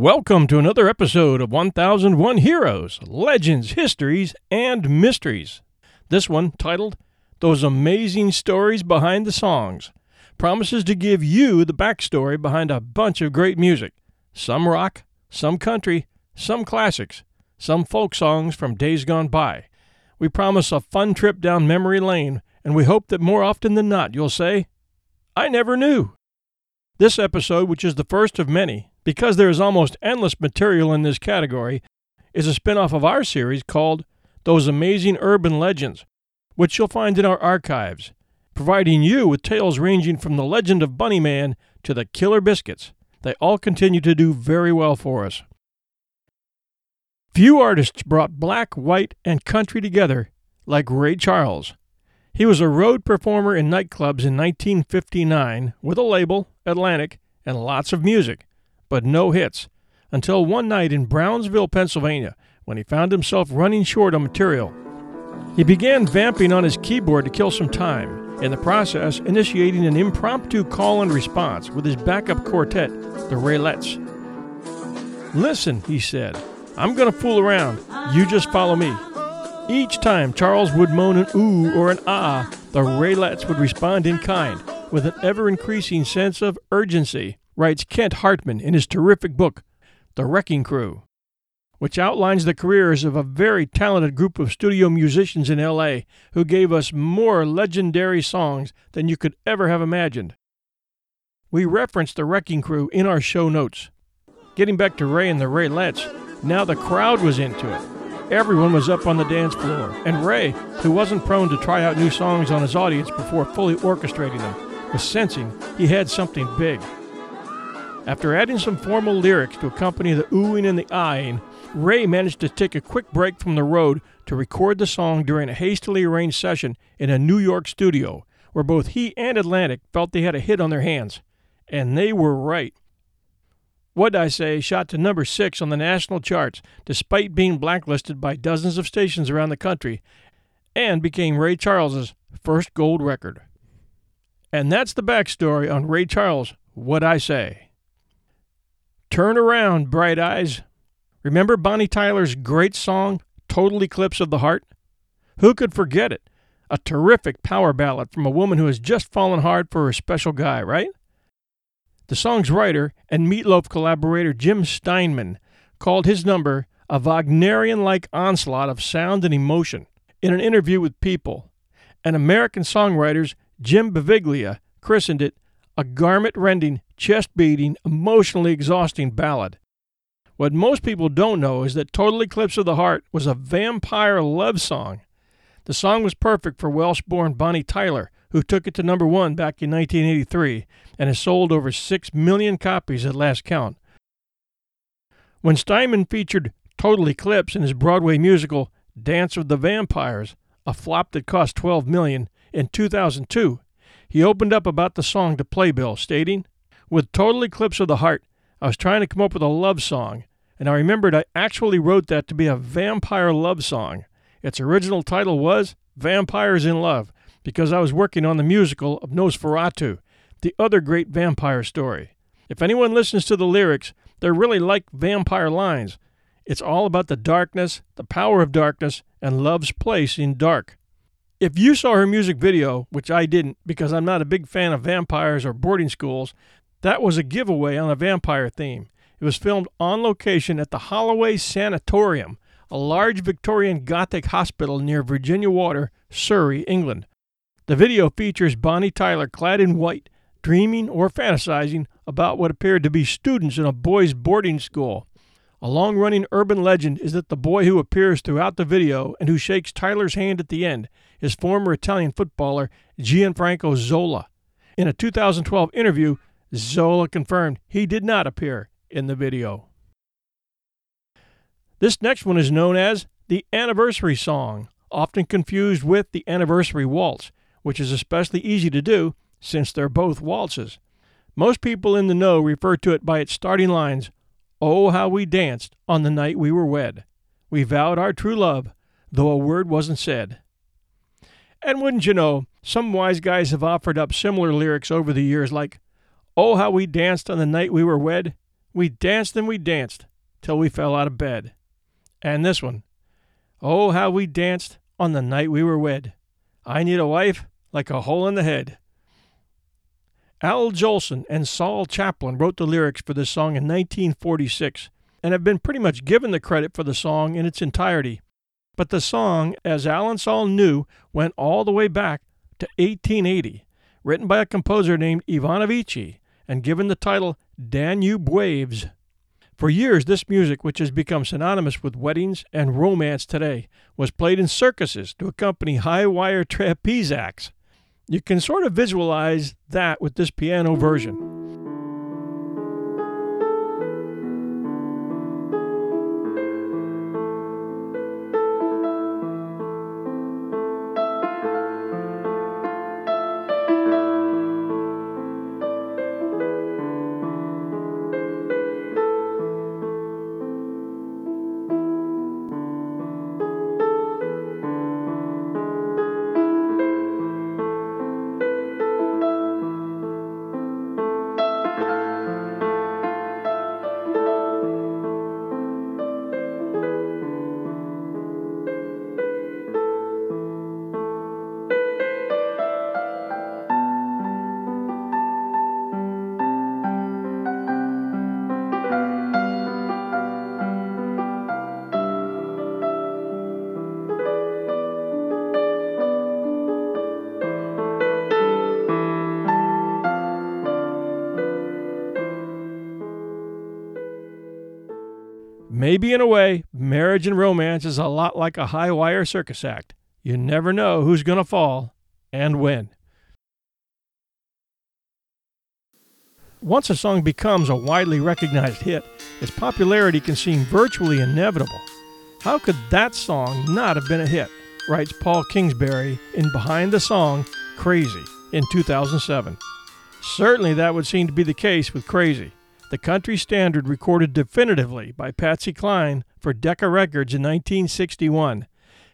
Welcome to another episode of 1001 Heroes, Legends, Histories, and Mysteries. This one, titled Those Amazing Stories Behind the Songs, promises to give you the backstory behind a bunch of great music some rock, some country, some classics, some folk songs from days gone by. We promise a fun trip down memory lane, and we hope that more often than not you'll say, I never knew. This episode, which is the first of many, because there is almost endless material in this category, is a spin off of our series called Those Amazing Urban Legends, which you'll find in our archives, providing you with tales ranging from the legend of Bunny Man to the Killer Biscuits. They all continue to do very well for us. Few artists brought black, white, and country together like Ray Charles. He was a road performer in nightclubs in 1959 with a label, Atlantic, and lots of music but no hits, until one night in Brownsville, Pennsylvania, when he found himself running short on material. He began vamping on his keyboard to kill some time, in the process, initiating an impromptu call and response with his backup quartet, the Raelettes. Listen, he said, I'm going to fool around. You just follow me. Each time Charles would moan an ooh or an ah, the Raelettes would respond in kind, with an ever increasing sense of urgency writes Kent Hartman in his terrific book, The Wrecking Crew, which outlines the careers of a very talented group of studio musicians in LA who gave us more legendary songs than you could ever have imagined. We referenced The Wrecking Crew in our show notes. Getting back to Ray and the Raelettes, now the crowd was into it. Everyone was up on the dance floor, and Ray, who wasn't prone to try out new songs on his audience before fully orchestrating them, was sensing he had something big. After adding some formal lyrics to accompany the oohing and the eyeing, Ray managed to take a quick break from the road to record the song during a hastily arranged session in a New York studio, where both he and Atlantic felt they had a hit on their hands. And they were right. What'd I Say shot to number six on the national charts, despite being blacklisted by dozens of stations around the country, and became Ray Charles's first gold record. And that's the backstory on Ray Charles, What'd I Say. Turn around, bright eyes. Remember Bonnie Tyler's great song, Total Eclipse of the Heart? Who could forget it? A terrific power ballad from a woman who has just fallen hard for her special guy, right? The song's writer and Meat Loaf collaborator Jim Steinman called his number a Wagnerian like onslaught of sound and emotion. In an interview with People, and American songwriters Jim Beviglia christened it a garment rending, chest beating, emotionally exhausting ballad. What most people don't know is that Total Eclipse of the Heart was a vampire love song. The song was perfect for Welsh born Bonnie Tyler, who took it to number one back in 1983 and has sold over 6 million copies at last count. When Steinman featured Total Eclipse in his Broadway musical Dance of the Vampires, a flop that cost 12 million in 2002, he opened up about the song to Playbill, stating, With Total Eclipse of the Heart, I was trying to come up with a love song, and I remembered I actually wrote that to be a vampire love song. Its original title was Vampires in Love, because I was working on the musical of Nosferatu, the other great vampire story. If anyone listens to the lyrics, they're really like vampire lines. It's all about the darkness, the power of darkness, and love's place in dark. If you saw her music video, which I didn't because I'm not a big fan of vampires or boarding schools, that was a giveaway on a vampire theme. It was filmed on location at the Holloway Sanatorium, a large Victorian Gothic hospital near Virginia Water, Surrey, England. The video features Bonnie Tyler clad in white, dreaming or fantasizing about what appeared to be students in a boys' boarding school. A long running urban legend is that the boy who appears throughout the video and who shakes Tyler's hand at the end is former Italian footballer Gianfranco Zola. In a 2012 interview, Zola confirmed he did not appear in the video. This next one is known as the anniversary song, often confused with the anniversary waltz, which is especially easy to do since they're both waltzes. Most people in the know refer to it by its starting lines Oh, how we danced on the night we were wed. We vowed our true love, though a word wasn't said. And wouldn't you know, some wise guys have offered up similar lyrics over the years, like, Oh, how we danced on the night we were wed. We danced and we danced till we fell out of bed. And this one Oh, how we danced on the night we were wed. I need a wife like a hole in the head. Al Jolson and Saul Chaplin wrote the lyrics for this song in 1946 and have been pretty much given the credit for the song in its entirety. But the song, as Al and Saul knew, went all the way back to 1880, written by a composer named Ivanovici and given the title Danube Waves. For years, this music, which has become synonymous with weddings and romance today, was played in circuses to accompany high wire trapeze acts. You can sort of visualize that with this piano version. Maybe in a way, marriage and romance is a lot like a high wire circus act. You never know who's going to fall and when. Once a song becomes a widely recognized hit, its popularity can seem virtually inevitable. How could that song not have been a hit? writes Paul Kingsbury in Behind the Song Crazy in 2007. Certainly that would seem to be the case with Crazy the country standard recorded definitively by Patsy Cline for Decca Records in 1961.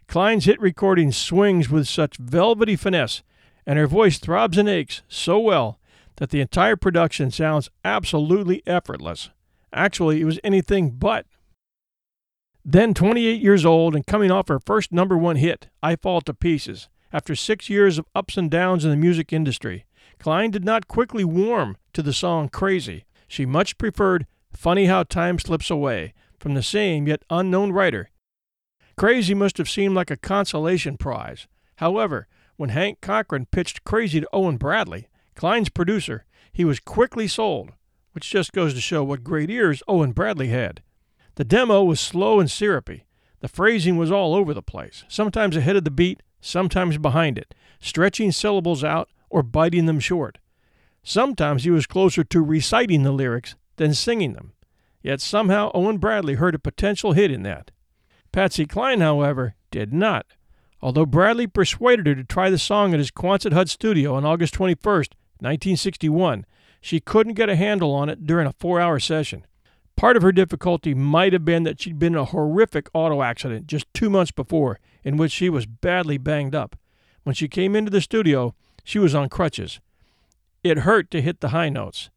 Cline's hit recording swings with such velvety finesse, and her voice throbs and aches so well that the entire production sounds absolutely effortless. Actually, it was anything but. Then, 28 years old and coming off her first number one hit, I Fall to Pieces, after six years of ups and downs in the music industry, Cline did not quickly warm to the song Crazy, she much preferred Funny How Time Slips Away from the same yet unknown writer. Crazy must have seemed like a consolation prize. However, when Hank Cochran pitched Crazy to Owen Bradley, Cline's producer, he was quickly sold, which just goes to show what great ears Owen Bradley had. The demo was slow and syrupy. The phrasing was all over the place, sometimes ahead of the beat, sometimes behind it, stretching syllables out or biting them short. Sometimes he was closer to reciting the lyrics than singing them. Yet somehow Owen Bradley heard a potential hit in that. Patsy Cline, however, did not. Although Bradley persuaded her to try the song at his Quonset Hut studio on August 21, 1961, she couldn't get a handle on it during a four hour session. Part of her difficulty might have been that she'd been in a horrific auto accident just two months before, in which she was badly banged up. When she came into the studio, she was on crutches. It hurt to hit the high notes.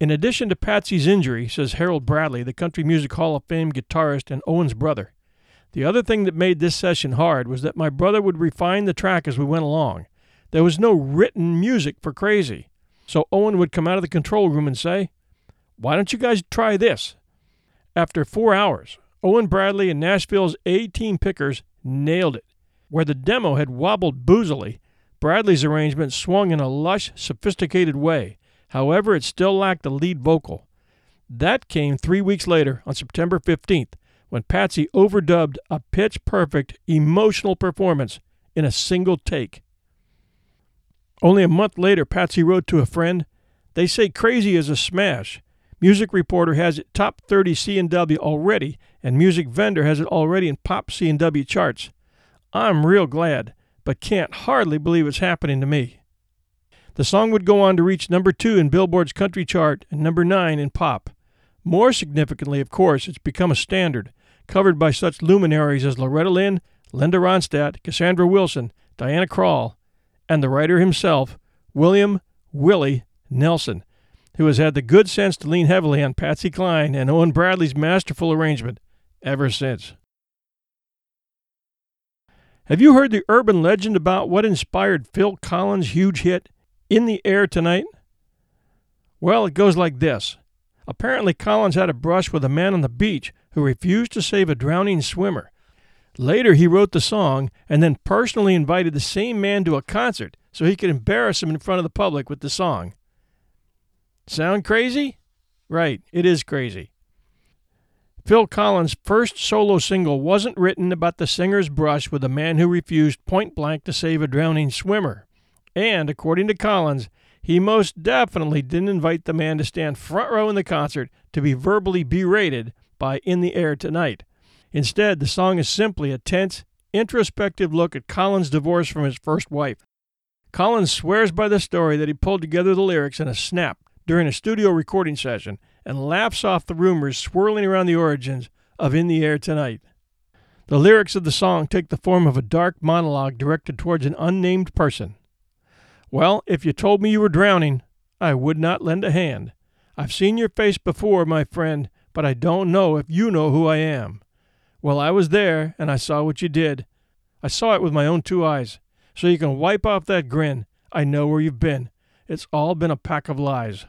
In addition to Patsy's injury, says Harold Bradley, the Country Music Hall of Fame guitarist and Owen's brother, the other thing that made this session hard was that my brother would refine the track as we went along. There was no written music for Crazy. So Owen would come out of the control room and say, Why don't you guys try this? After four hours, Owen Bradley and Nashville's A team pickers nailed it. Where the demo had wobbled boozily, Bradley's arrangement swung in a lush, sophisticated way. However, it still lacked a lead vocal. That came three weeks later, on September 15th, when Patsy overdubbed a pitch perfect, emotional performance in a single take. Only a month later, Patsy wrote to a friend, They say Crazy is a smash. Music Reporter has it top 30 C&W already, and Music Vendor has it already in pop C&W charts. I'm real glad but can't hardly believe it's happening to me. The song would go on to reach number two in Billboard's country chart and number nine in pop. More significantly, of course, it's become a standard, covered by such luminaries as Loretta Lynn, Linda Ronstadt, Cassandra Wilson, Diana Krall, and the writer himself, William Willie Nelson, who has had the good sense to lean heavily on Patsy Cline and Owen Bradley's masterful arrangement ever since. Have you heard the urban legend about what inspired Phil Collins' huge hit, In the Air Tonight? Well, it goes like this. Apparently, Collins had a brush with a man on the beach who refused to save a drowning swimmer. Later, he wrote the song and then personally invited the same man to a concert so he could embarrass him in front of the public with the song. Sound crazy? Right, it is crazy. Phil Collins' first solo single wasn't written about the singer's brush with a man who refused point blank to save a drowning swimmer. And, according to Collins, he most definitely didn't invite the man to stand front row in the concert to be verbally berated by In the Air Tonight. Instead, the song is simply a tense, introspective look at Collins' divorce from his first wife. Collins swears by the story that he pulled together the lyrics in a snap during a studio recording session and laughs off the rumors swirling around the origins of In the Air Tonight. The lyrics of the song take the form of a dark monologue directed towards an unnamed person. Well, if you told me you were drowning, I would not lend a hand. I've seen your face before, my friend, but I don't know if you know who I am. Well, I was there, and I saw what you did. I saw it with my own two eyes. So you can wipe off that grin. I know where you've been. It's all been a pack of lies.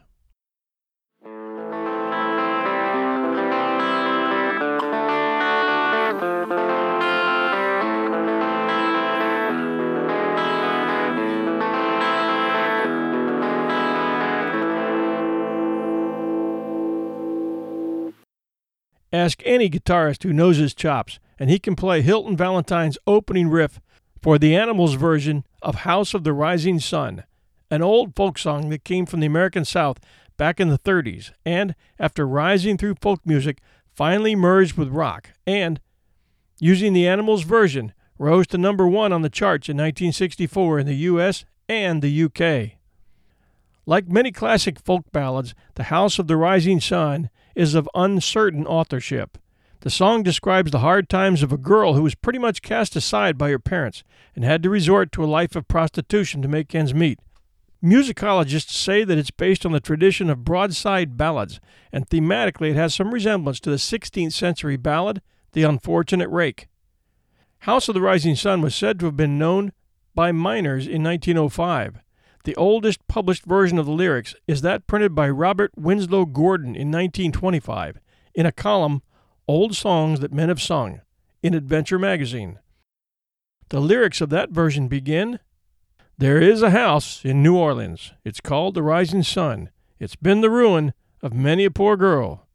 Ask any guitarist who knows his chops, and he can play Hilton Valentine's opening riff for the Animals version of House of the Rising Sun, an old folk song that came from the American South back in the 30s, and, after rising through folk music, finally merged with rock, and, using the Animals version, rose to number one on the charts in 1964 in the US and the UK. Like many classic folk ballads, The House of the Rising Sun is of uncertain authorship. The song describes the hard times of a girl who was pretty much cast aside by her parents and had to resort to a life of prostitution to make ends meet. Musicologists say that it's based on the tradition of broadside ballads, and thematically it has some resemblance to the 16th century ballad, The Unfortunate Rake. House of the Rising Sun was said to have been known by miners in 1905. The oldest published version of the lyrics is that printed by Robert Winslow Gordon in 1925 in a column, Old Songs That Men Have Sung, in Adventure magazine. The lyrics of that version begin There is a house in New Orleans. It's called the Rising Sun. It's been the ruin of many a poor girl.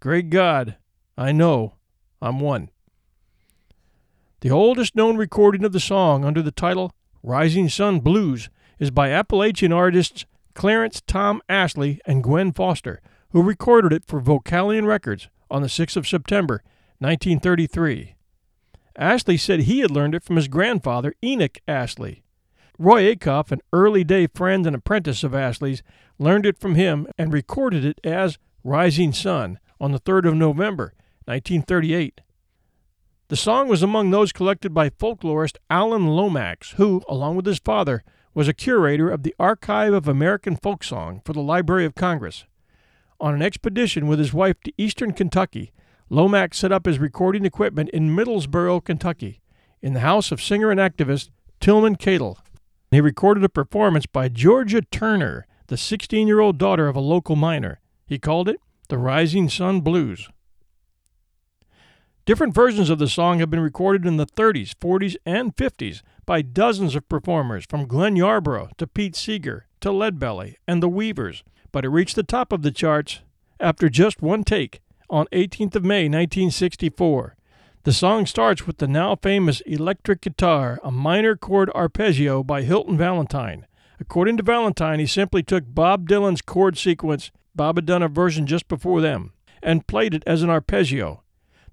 Great God, I know I'm one. The oldest known recording of the song under the title Rising Sun Blues is by Appalachian artists Clarence Tom Ashley and Gwen Foster, who recorded it for Vocalion Records on the 6th of September, 1933. Ashley said he had learned it from his grandfather, Enoch Ashley. Roy Acuff, an early day friend and apprentice of Ashley's, learned it from him and recorded it as Rising Sun on the 3rd of November, 1938. The song was among those collected by folklorist Alan Lomax, who, along with his father, was a curator of the Archive of American Folk Song for the Library of Congress. On an expedition with his wife to eastern Kentucky, Lomax set up his recording equipment in Middlesboro, Kentucky, in the house of singer and activist Tilman Cadle. He recorded a performance by Georgia Turner, the 16 year old daughter of a local miner. He called it the Rising Sun Blues. Different versions of the song have been recorded in the 30s, 40s, and 50s by dozens of performers, from Glenn Yarbrough to Pete Seeger to Leadbelly and the Weavers, but it reached the top of the charts after just one take on 18th of May 1964. The song starts with the now famous electric guitar, a minor chord arpeggio by Hilton Valentine. According to Valentine, he simply took Bob Dylan's chord sequence, Bob had done a version just before them, and played it as an arpeggio.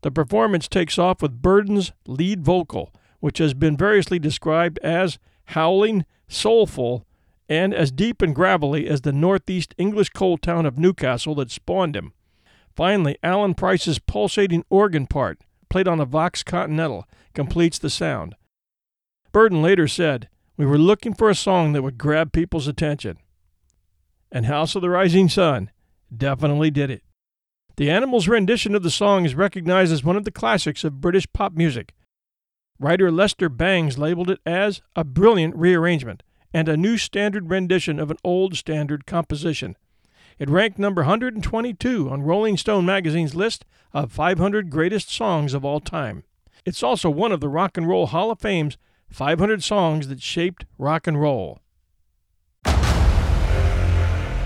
The performance takes off with Burdon's lead vocal, which has been variously described as howling, soulful, and as deep and gravelly as the northeast English coal town of Newcastle that spawned him. Finally, Alan Price's pulsating organ part, played on a Vox Continental, completes the sound. Burden later said, We were looking for a song that would grab people's attention. And House of the Rising Sun definitely did it. The Animals' rendition of the song is recognized as one of the classics of British pop music. Writer Lester Bangs labeled it as a brilliant rearrangement and a new standard rendition of an old standard composition. It ranked number 122 on Rolling Stone magazine's list of 500 greatest songs of all time. It's also one of the Rock and Roll Hall of Fame's 500 songs that shaped rock and roll.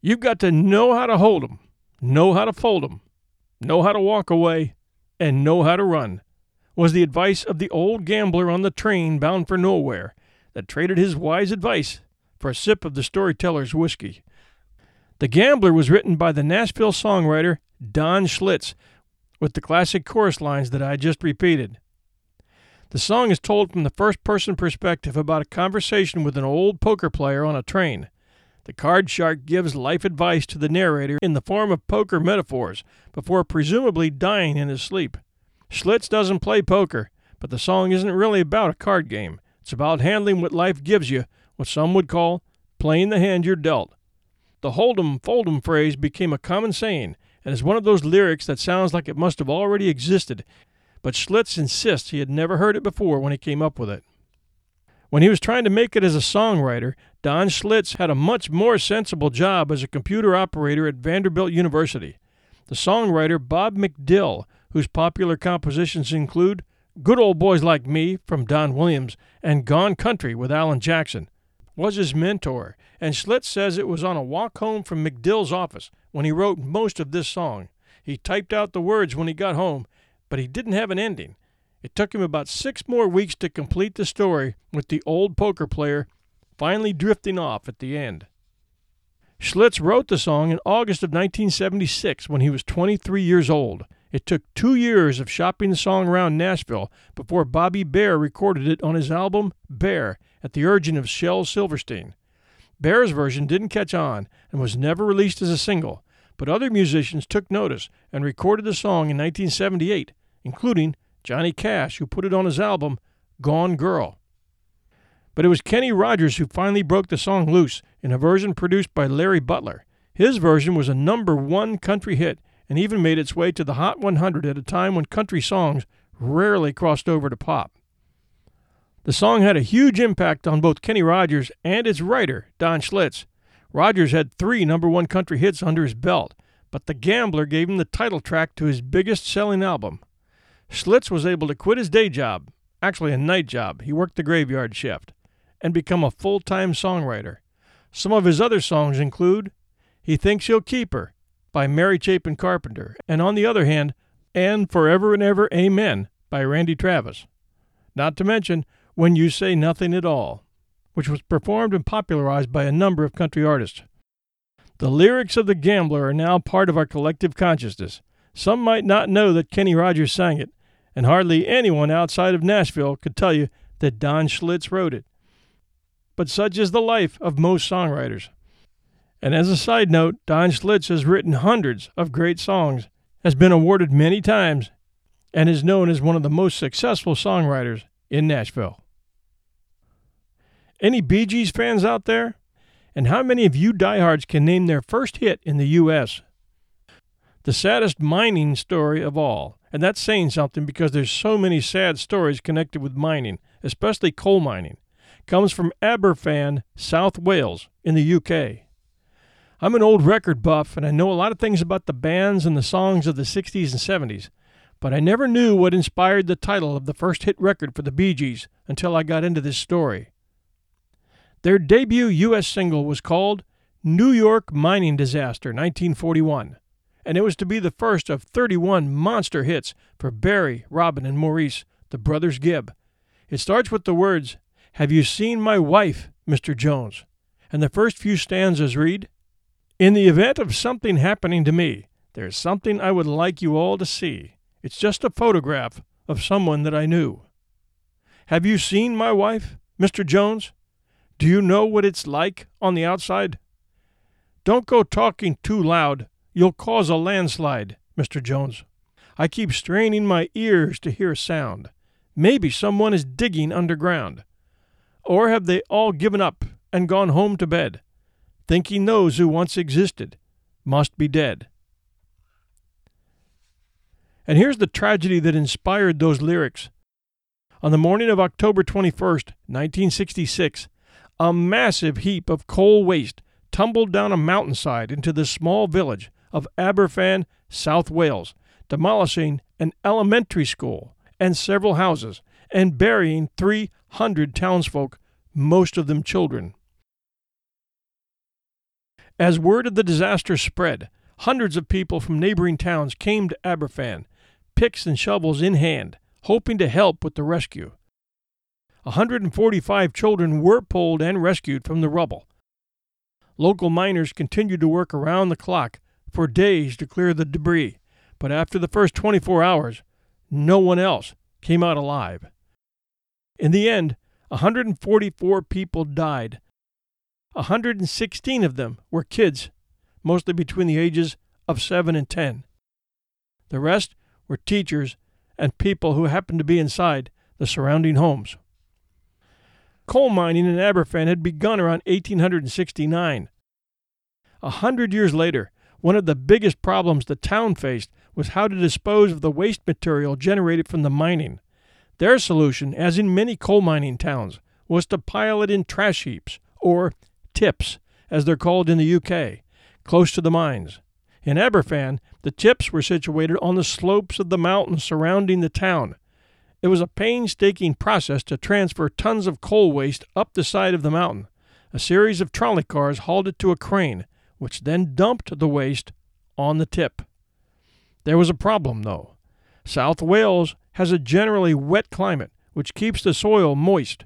You've got to know how to hold 'em, know how to fold 'em, know how to walk away, and know how to run, was the advice of the old gambler on the train bound for nowhere that traded his wise advice for a sip of the storyteller's whiskey. The Gambler was written by the Nashville songwriter Don Schlitz, with the classic chorus lines that I just repeated. The song is told from the first person perspective about a conversation with an old poker player on a train. The card shark gives life advice to the narrator in the form of poker metaphors before presumably dying in his sleep. Schlitz doesn't play poker, but the song isn't really about a card game. It's about handling what life gives you, what some would call playing the hand you're dealt. The hold 'em, fold 'em phrase became a common saying and is one of those lyrics that sounds like it must have already existed, but Schlitz insists he had never heard it before when he came up with it. When he was trying to make it as a songwriter, Don Schlitz had a much more sensible job as a computer operator at Vanderbilt University. The songwriter Bob McDill, whose popular compositions include Good Old Boys Like Me from Don Williams and Gone Country with Alan Jackson, was his mentor, and Schlitz says it was on a walk home from McDill's office when he wrote most of this song. He typed out the words when he got home, but he didn't have an ending. It took him about six more weeks to complete the story, with the old poker player finally drifting off at the end. Schlitz wrote the song in August of 1976 when he was 23 years old. It took two years of shopping the song around Nashville before Bobby Bare recorded it on his album Bare at the urging of Shel Silverstein. Bare's version didn't catch on and was never released as a single, but other musicians took notice and recorded the song in 1978, including Johnny Cash, who put it on his album Gone Girl. But it was Kenny Rogers who finally broke the song loose in a version produced by Larry Butler. His version was a number one country hit and even made its way to the Hot 100 at a time when country songs rarely crossed over to pop. The song had a huge impact on both Kenny Rogers and its writer, Don Schlitz. Rogers had three number one country hits under his belt, but The Gambler gave him the title track to his biggest selling album. Schlitz was able to quit his day job, actually a night job, he worked the graveyard shift, and become a full time songwriter. Some of his other songs include He Thinks He'll Keep Her by Mary Chapin Carpenter, and on the other hand, and Forever and Ever Amen by Randy Travis. Not to mention When You Say Nothing at All, which was performed and popularized by a number of country artists. The lyrics of The Gambler are now part of our collective consciousness. Some might not know that Kenny Rogers sang it, and hardly anyone outside of Nashville could tell you that Don Schlitz wrote it. But such is the life of most songwriters. And as a side note, Don Schlitz has written hundreds of great songs, has been awarded many times, and is known as one of the most successful songwriters in Nashville. Any Bee Gees fans out there? And how many of you diehards can name their first hit in the U.S.? The saddest mining story of all, and that's saying something because there's so many sad stories connected with mining, especially coal mining, comes from Aberfan, South Wales, in the UK. I'm an old record buff and I know a lot of things about the bands and the songs of the 60s and 70s, but I never knew what inspired the title of the first hit record for the Bee Gees until I got into this story. Their debut U.S. single was called New York Mining Disaster 1941, and it was to be the first of 31 monster hits for Barry, Robin, and Maurice, the brothers Gibb. It starts with the words, Have you seen my wife, Mr. Jones? And the first few stanzas read, In the event of something happening to me, there's something I would like you all to see. It's just a photograph of someone that I knew. Have you seen my wife, Mr. Jones? Do you know what it's like on the outside? Don't go talking too loud. You'll cause a landslide, Mr. Jones. I keep straining my ears to hear a sound. Maybe someone is digging underground. Or have they all given up and gone home to bed, thinking those who once existed must be dead? And here's the tragedy that inspired those lyrics. On the morning of October 21st, 1966, a massive heap of coal waste tumbled down a mountainside into the small village of Aberfan, South Wales, demolishing an elementary school and several houses and burying 300 townsfolk, most of them children. As word of the disaster spread, hundreds of people from neighboring towns came to Aberfan, picks and shovels in hand, hoping to help with the rescue. 145 children were pulled and rescued from the rubble. Local miners continued to work around the clock for days to clear the debris, but after the first 24 hours, no one else came out alive. In the end, 144 people died. 116 of them were kids, mostly between the ages of 7 and 10. The rest were teachers and people who happened to be inside the surrounding homes. Coal mining in Aberfan had begun around 1869. A hundred years later, one of the biggest problems the town faced was how to dispose of the waste material generated from the mining. Their solution, as in many coal mining towns, was to pile it in trash heaps, or tips, as they're called in the UK, close to the mines. In Aberfan, the tips were situated on the slopes of the mountains surrounding the town, it was a painstaking process to transfer tons of coal waste up the side of the mountain. A series of trolley cars hauled it to a crane, which then dumped the waste on the tip. There was a problem, though. South Wales has a generally wet climate, which keeps the soil moist.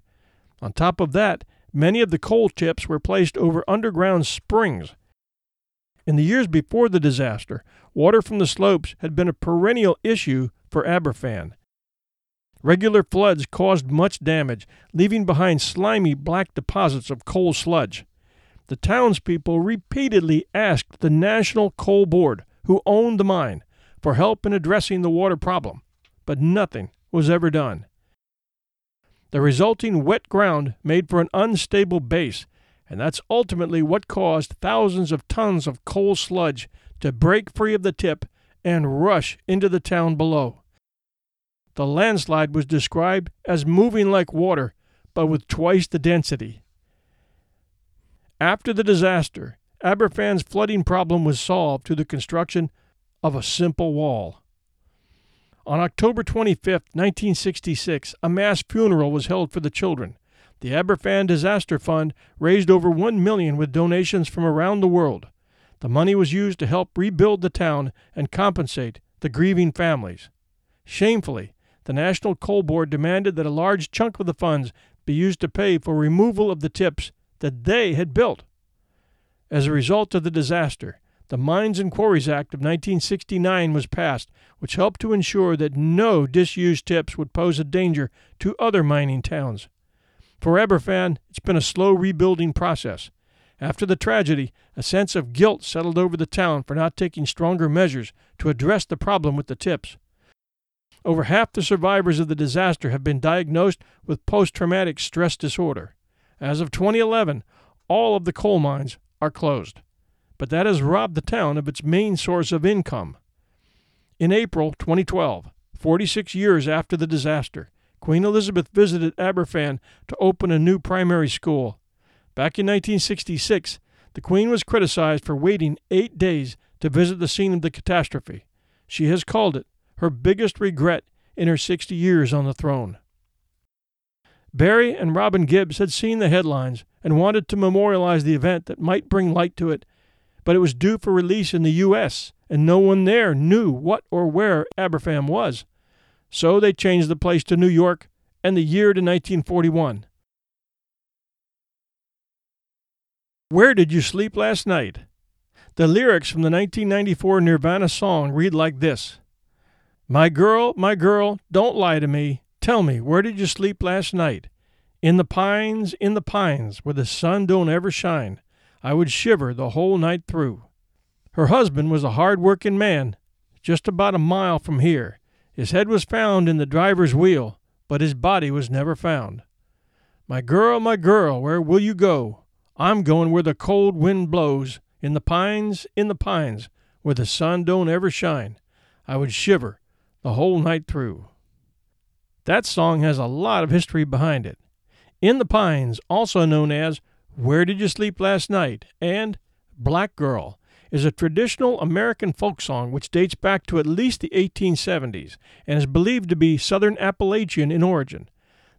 On top of that, many of the coal chips were placed over underground springs. In the years before the disaster, water from the slopes had been a perennial issue for Aberfan. Regular floods caused much damage, leaving behind slimy black deposits of coal sludge. The townspeople repeatedly asked the National Coal Board, who owned the mine, for help in addressing the water problem, but nothing was ever done. The resulting wet ground made for an unstable base, and that's ultimately what caused thousands of tons of coal sludge to break free of the tip and rush into the town below. The landslide was described as moving like water, but with twice the density. After the disaster, Aberfan's flooding problem was solved through the construction of a simple wall. On October 25, 1966, a mass funeral was held for the children. The Aberfan Disaster Fund raised over 1 million with donations from around the world. The money was used to help rebuild the town and compensate the grieving families. Shamefully, the National Coal Board demanded that a large chunk of the funds be used to pay for removal of the tips that they had built. As a result of the disaster, the Mines and Quarries Act of 1969 was passed, which helped to ensure that no disused tips would pose a danger to other mining towns. For Aberfan, it's been a slow rebuilding process. After the tragedy, a sense of guilt settled over the town for not taking stronger measures to address the problem with the tips. Over half the survivors of the disaster have been diagnosed with post traumatic stress disorder. As of 2011, all of the coal mines are closed, but that has robbed the town of its main source of income. In April 2012, 46 years after the disaster, Queen Elizabeth visited Aberfan to open a new primary school. Back in 1966, the Queen was criticized for waiting eight days to visit the scene of the catastrophe. She has called it her biggest regret in her 60 years on the throne. Barry and Robin Gibbs had seen the headlines and wanted to memorialize the event that might bring light to it, but it was due for release in the U.S., and no one there knew what or where Aberfan was. So they changed the place to New York and the year to 1941. Where Did You Sleep Last Night? The lyrics from the 1994 Nirvana song read like this My girl, my girl, don't lie to me. Tell me, where did you sleep last night? In the pines, in the pines, where the sun don't ever shine. I would shiver the whole night through. Her husband was a hard working man, just about a mile from here. His head was found in the driver's wheel, but his body was never found. My girl, my girl, where will you go? I'm going where the cold wind blows, in the pines, in the pines, where the sun don't ever shine. I would shiver the whole night through. That song has a lot of history behind it. In the Pines, also known as Where Did You Sleep Last Night and Black Girl, is a traditional American folk song which dates back to at least the 1870s and is believed to be Southern Appalachian in origin.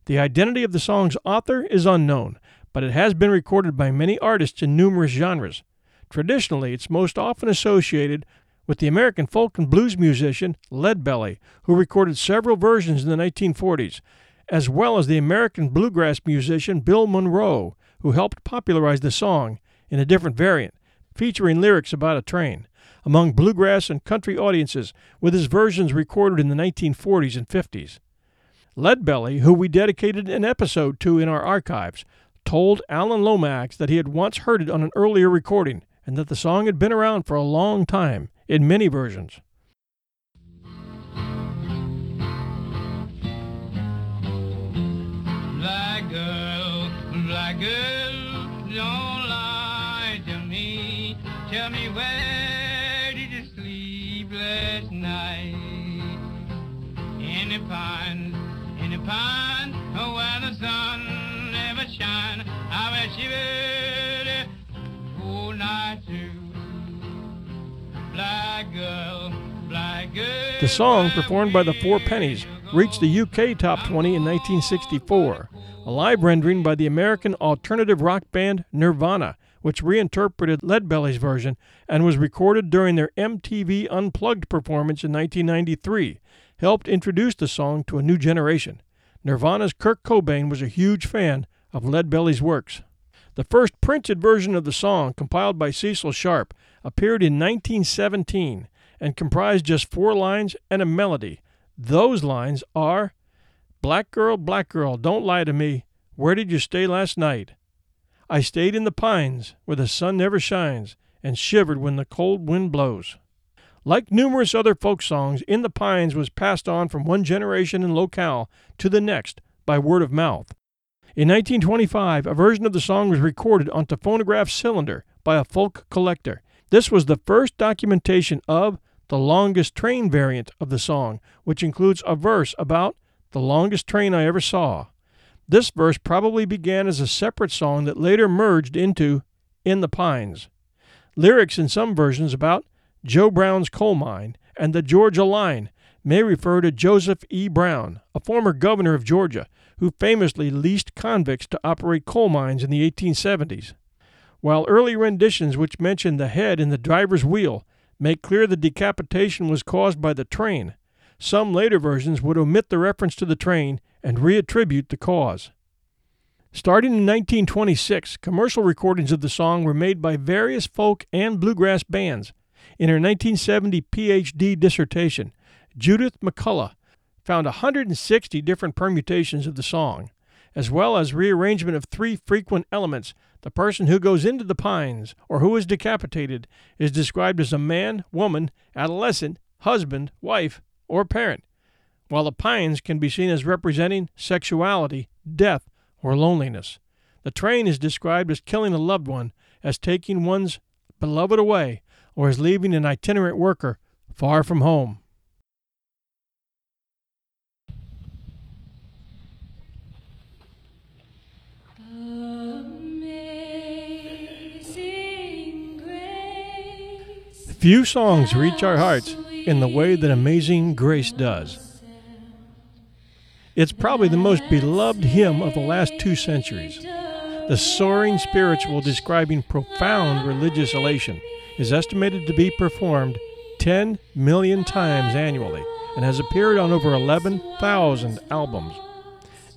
The identity of the song's author is unknown, but it has been recorded by many artists in numerous genres. Traditionally, it's most often associated with the American folk and blues musician Leadbelly, who recorded several versions in the 1940s, as well as the American bluegrass musician Bill Monroe, who helped popularize the song in a different variant, featuring lyrics about a train, among bluegrass and country audiences, with his versions recorded in the 1940s and 50s. Leadbelly, who we dedicated an episode to in our archives, told Alan Lomax that he had once heard it on an earlier recording and that the song had been around for a long time in many versions. Girl, don't lie to me. Tell me where did you sleep last night? In the pines, in the pines, oh, where the sun never shine. I wish you would oh, whole night through. Black girl, black girl. The song, performed by the Four Pennies, reached the UK Top 20 in 1964, a live rendering by the American alternative rock band Nirvana, which reinterpreted Leadbelly's version and was recorded during their MTV Unplugged performance in 1993, helped introduce the song to a new generation. Nirvana's Kurt Cobain was a huge fan of Leadbelly's works. The first printed version of the song, compiled by Cecil Sharp, appeared in 1917 and comprised just four lines and a melody. Those lines are Black girl, black girl, don't lie to me. Where did you stay last night? I stayed in the pines where the sun never shines and shivered when the cold wind blows. Like numerous other folk songs, In the Pines was passed on from one generation and locale to the next by word of mouth. In 1925, a version of the song was recorded onto phonograph cylinder by a folk collector. This was the first documentation of the longest train variant of the song, which includes a verse about the longest train I ever saw. This verse probably began as a separate song that later merged into In the Pines. Lyrics in some versions about Joe Brown's coal mine and the Georgia line may refer to Joseph E. Brown, a former governor of Georgia, who famously leased convicts to operate coal mines in the 1870s. While early renditions which mention the head in the driver's wheel make clear the decapitation was caused by the train. Some later versions would omit the reference to the train and reattribute the cause. Starting in 1926, commercial recordings of the song were made by various folk and bluegrass bands. In her 1970 PhD dissertation, Judith McCulloh found 160 different permutations of the song, as well as rearrangement of three frequent elements. The person who goes into the pines or who is decapitated is described as a man, woman, adolescent, husband, wife, or parent, while the pines can be seen as representing sexuality, death, or loneliness. The train is described as killing a loved one, as taking one's beloved away, or as leaving an itinerant worker far from home. Few songs reach our hearts in the way that Amazing Grace does. It's probably the most beloved hymn of the last two centuries. The soaring spiritual describing profound religious elation is estimated to be performed 10 million times annually and has appeared on over 11,000 albums.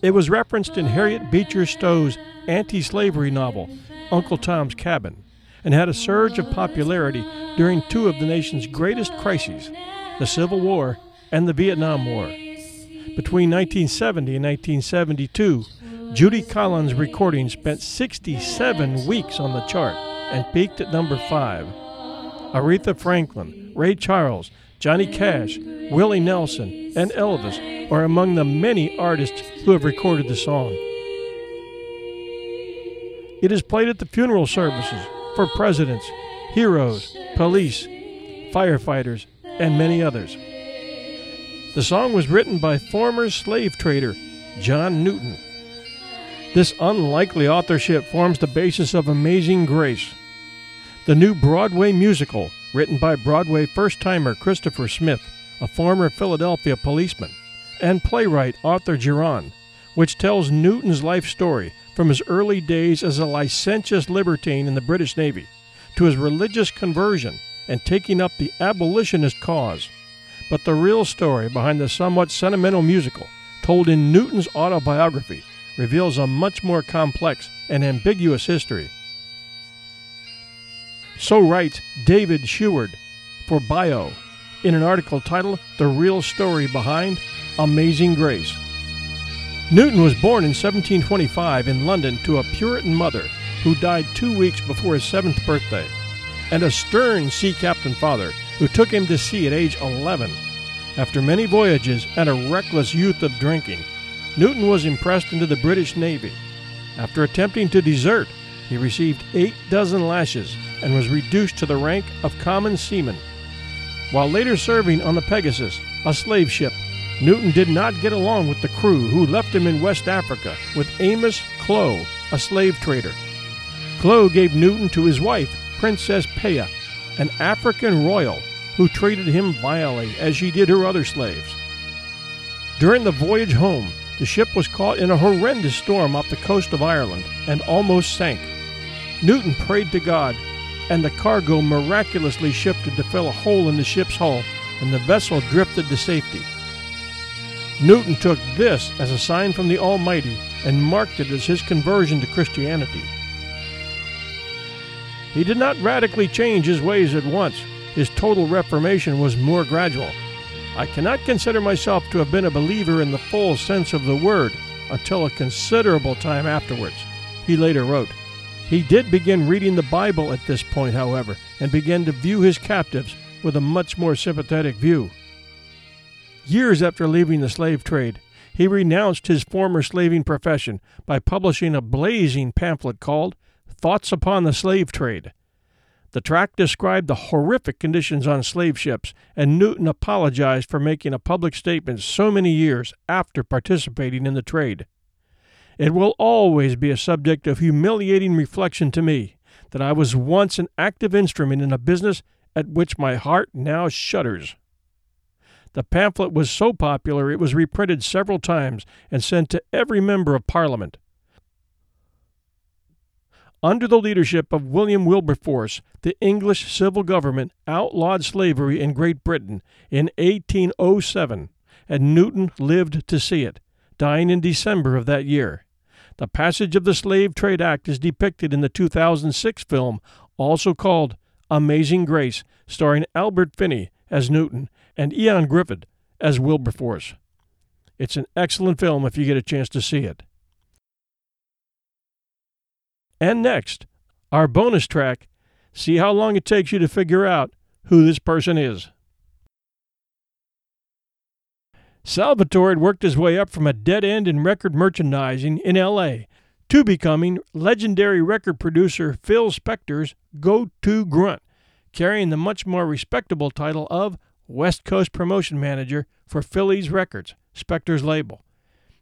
It was referenced in Harriet Beecher Stowe's anti slavery novel, Uncle Tom's Cabin, and had a surge of popularity during two of the nation's greatest crises the Civil War and the Vietnam War. Between 1970 and 1972, Judy Collins' recording spent 67 weeks on the chart and peaked at number 5. Aretha Franklin, Ray Charles, Johnny Cash, Willie Nelson, and Elvis are among the many artists who have recorded the song. It is played at the funeral services for presidents, heroes, police, firefighters, and many others. The song was written by former slave trader John Newton. This unlikely authorship forms the basis of Amazing Grace, the new Broadway musical written by Broadway first timer Christopher Smith, a former Philadelphia policeman, and playwright Arthur Giron, which tells Newton's life story from his early days as a licentious libertine in the British Navy to his religious conversion and taking up the abolitionist cause. But the real story behind the somewhat sentimental musical, told in Newton's autobiography, reveals a much more complex and ambiguous history. So writes David Sheward for Bio in an article titled The Real Story Behind Amazing Grace. Newton was born in 1725 in London to a Puritan mother who died two weeks before his seventh birthday, and a stern sea captain father who took him to sea at age 11. After many voyages and a reckless youth of drinking, Newton was impressed into the British Navy. After attempting to desert, he received eight dozen lashes and was reduced to the rank of common seaman. While later serving on the Pegasus, a slave ship, Newton did not get along with the crew who left him in West Africa with Amos Clow, a slave trader. Clow gave Newton to his wife, Princess Paya, an African royal who treated him vilely as she did her other slaves. During the voyage home, the ship was caught in a horrendous storm off the coast of Ireland and almost sank. Newton prayed to God, and the cargo miraculously shifted to fill a hole in the ship's hull, and the vessel drifted to safety. Newton took this as a sign from the Almighty and marked it as his conversion to Christianity. He did not radically change his ways at once. His total reformation was more gradual. I cannot consider myself to have been a believer in the full sense of the word until a considerable time afterwards, he later wrote. He did begin reading the Bible at this point, however, and began to view his captives with a much more sympathetic view. Years after leaving the slave trade, he renounced his former slaving profession by publishing a blazing pamphlet called Thoughts Upon the Slave Trade. The tract described the horrific conditions on slave ships, and Newton apologized for making a public statement so many years after participating in the trade. It will always be a subject of humiliating reflection to me that I was once an active instrument in a business at which my heart now shudders. The pamphlet was so popular it was reprinted several times and sent to every member of Parliament. Under the leadership of William Wilberforce, the English civil government outlawed slavery in Great Britain in 1807, and Newton lived to see it, dying in December of that year. The passage of the Slave Trade Act is depicted in the 2006 film, also called Amazing Grace, starring Albert Finney as Newton and Ioan Gruffudd as Wilberforce. It's an excellent film if you get a chance to see it. And next, our bonus track see how long it takes you to figure out who this person is. Salvatore had worked his way up from a dead end in record merchandising in LA to becoming legendary record producer Phil Spector's go to grunt, carrying the much more respectable title of West Coast Promotion Manager for Philles Records, Spector's label.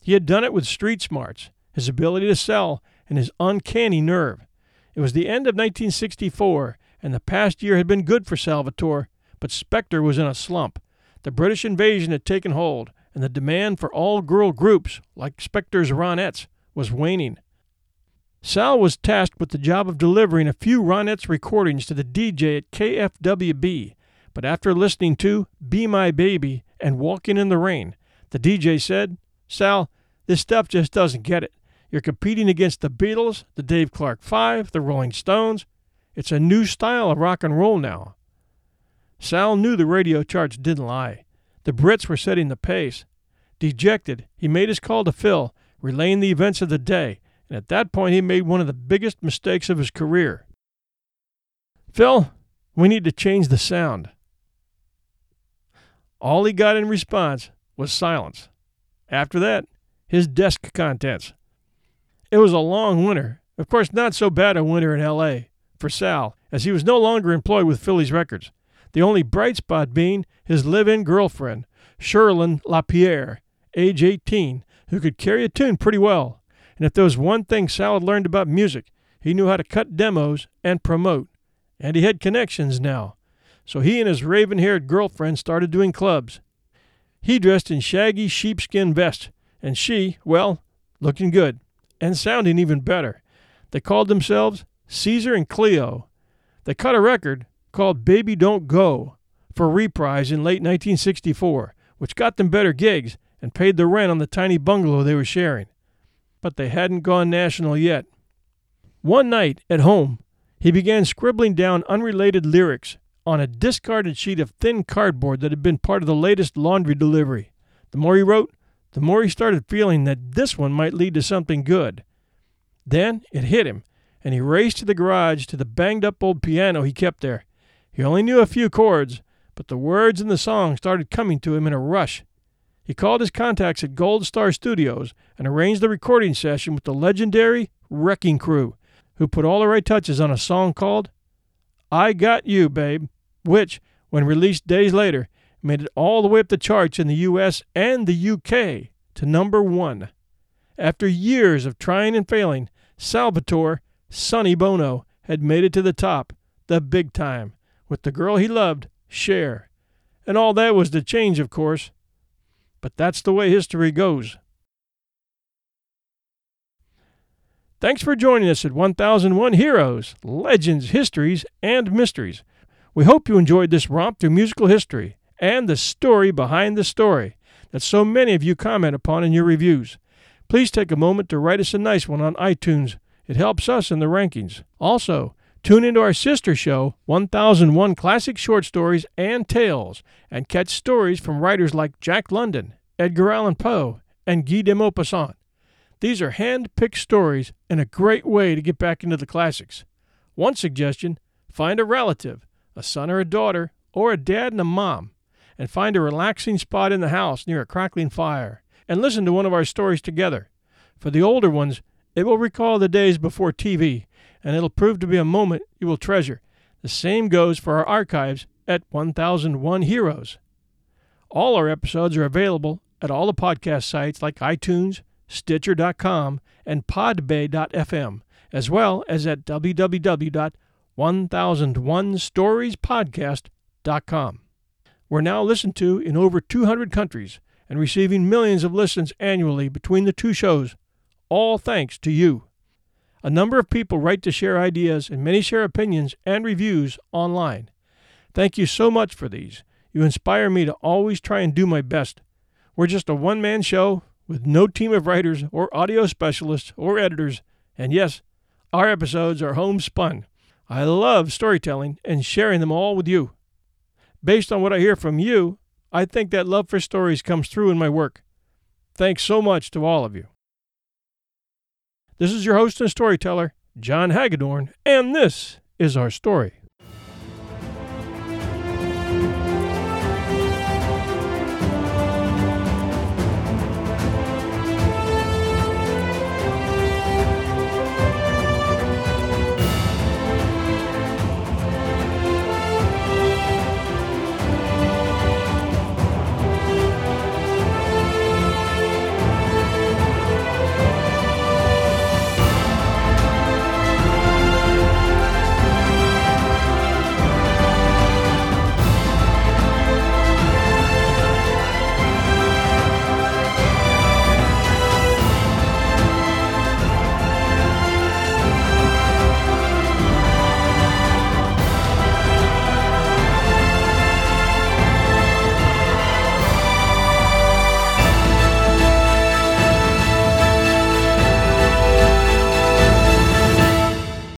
He had done it with street smarts, his ability to sell, and his uncanny nerve. It was the end of 1964, and the past year had been good for Salvatore, but Spector was in a slump. The British invasion had taken hold, and the demand for all girl groups, like Spector's Ronettes, was waning. Sal was tasked with the job of delivering a few Ronettes recordings to the DJ at KFWB, but after listening to Be My Baby and Walking in the Rain, the DJ said, Sal, this stuff just doesn't get it. You're competing against the Beatles, the Dave Clark Five, the Rolling Stones. It's a new style of rock and roll now. Sal knew the radio charts didn't lie. The Brits were setting the pace. Dejected, he made his call to Phil, relaying the events of the day, and at that point he made one of the biggest mistakes of his career. Phil, we need to change the sound. All he got in response was silence. After that, his desk contents. It was a long winter. Of course, not so bad a winter in L.A. for Sal, as he was no longer employed with Philles Records. The only bright spot being his live in girlfriend, Cherilyn LaPierre, age 18, who could carry a tune pretty well. And if there was one thing Sal had learned about music, he knew how to cut demos and promote. And he had connections now. So he and his raven haired girlfriend started doing clubs. He dressed in shaggy sheepskin vest, and she, well, looking good, and sounding even better. They called themselves Caesar and Cleo. They cut a record called Baby Don't Go for reprise in late 1964, which got them better gigs and paid the rent on the tiny bungalow they were sharing. But they hadn't gone national yet. One night at home, he began scribbling down unrelated lyrics on a discarded sheet of thin cardboard that had been part of the latest laundry delivery. The more he wrote, the more he started feeling that this one might lead to something good. Then it hit him, and he raced to the garage to the banged up old piano he kept there. He only knew a few chords, but the words in the song started coming to him in a rush. He called his contacts at Gold Star Studios and arranged the recording session with the legendary Wrecking Crew, who put all the right touches on a song called I Got You, Babe which, when released days later, made it all the way up the charts in the US and the UK to number one. After years of trying and failing, Salvatore, Sonny Bono, had made it to the top, the big time, with the girl he loved, Cher. And all that was to change, of course. But that's the way history goes. Thanks for joining us at 1001 Heroes, Legends, Histories, and Mysteries. We hope you enjoyed this romp through musical history and the story behind the story that so many of you comment upon in your reviews. Please take a moment to write us a nice one on iTunes. It helps us in the rankings. Also, tune into our sister show, 1001 Classic Short Stories and Tales, and catch stories from writers like Jack London, Edgar Allan Poe, and Guy de Maupassant. These are hand picked stories and a great way to get back into the classics. One suggestion find a relative a son or a daughter, or a dad and a mom, and find a relaxing spot in the house near a crackling fire and listen to one of our stories together. For the older ones, it will recall the days before TV, and it'll prove to be a moment you will treasure. The same goes for our archives at 1001 Heroes. All our episodes are available at all the podcast sites like iTunes, Stitcher.com, and Podbay.fm, as well as at www 1001storiespodcast.com. We're now listened to in over 200 countries and receiving millions of listens annually between the two shows, all thanks to you. A number of people write to share ideas, and many share opinions and reviews online. Thank you so much for these. You inspire me to always try and do my best. We're just a one man show with no team of writers or audio specialists or editors, and yes, our episodes are homespun. I love storytelling and sharing them all with you. Based on what I hear from you, I think that love for stories comes through in my work. Thanks so much to all of you. This is your host and storyteller, John Hagedorn, and this is our story.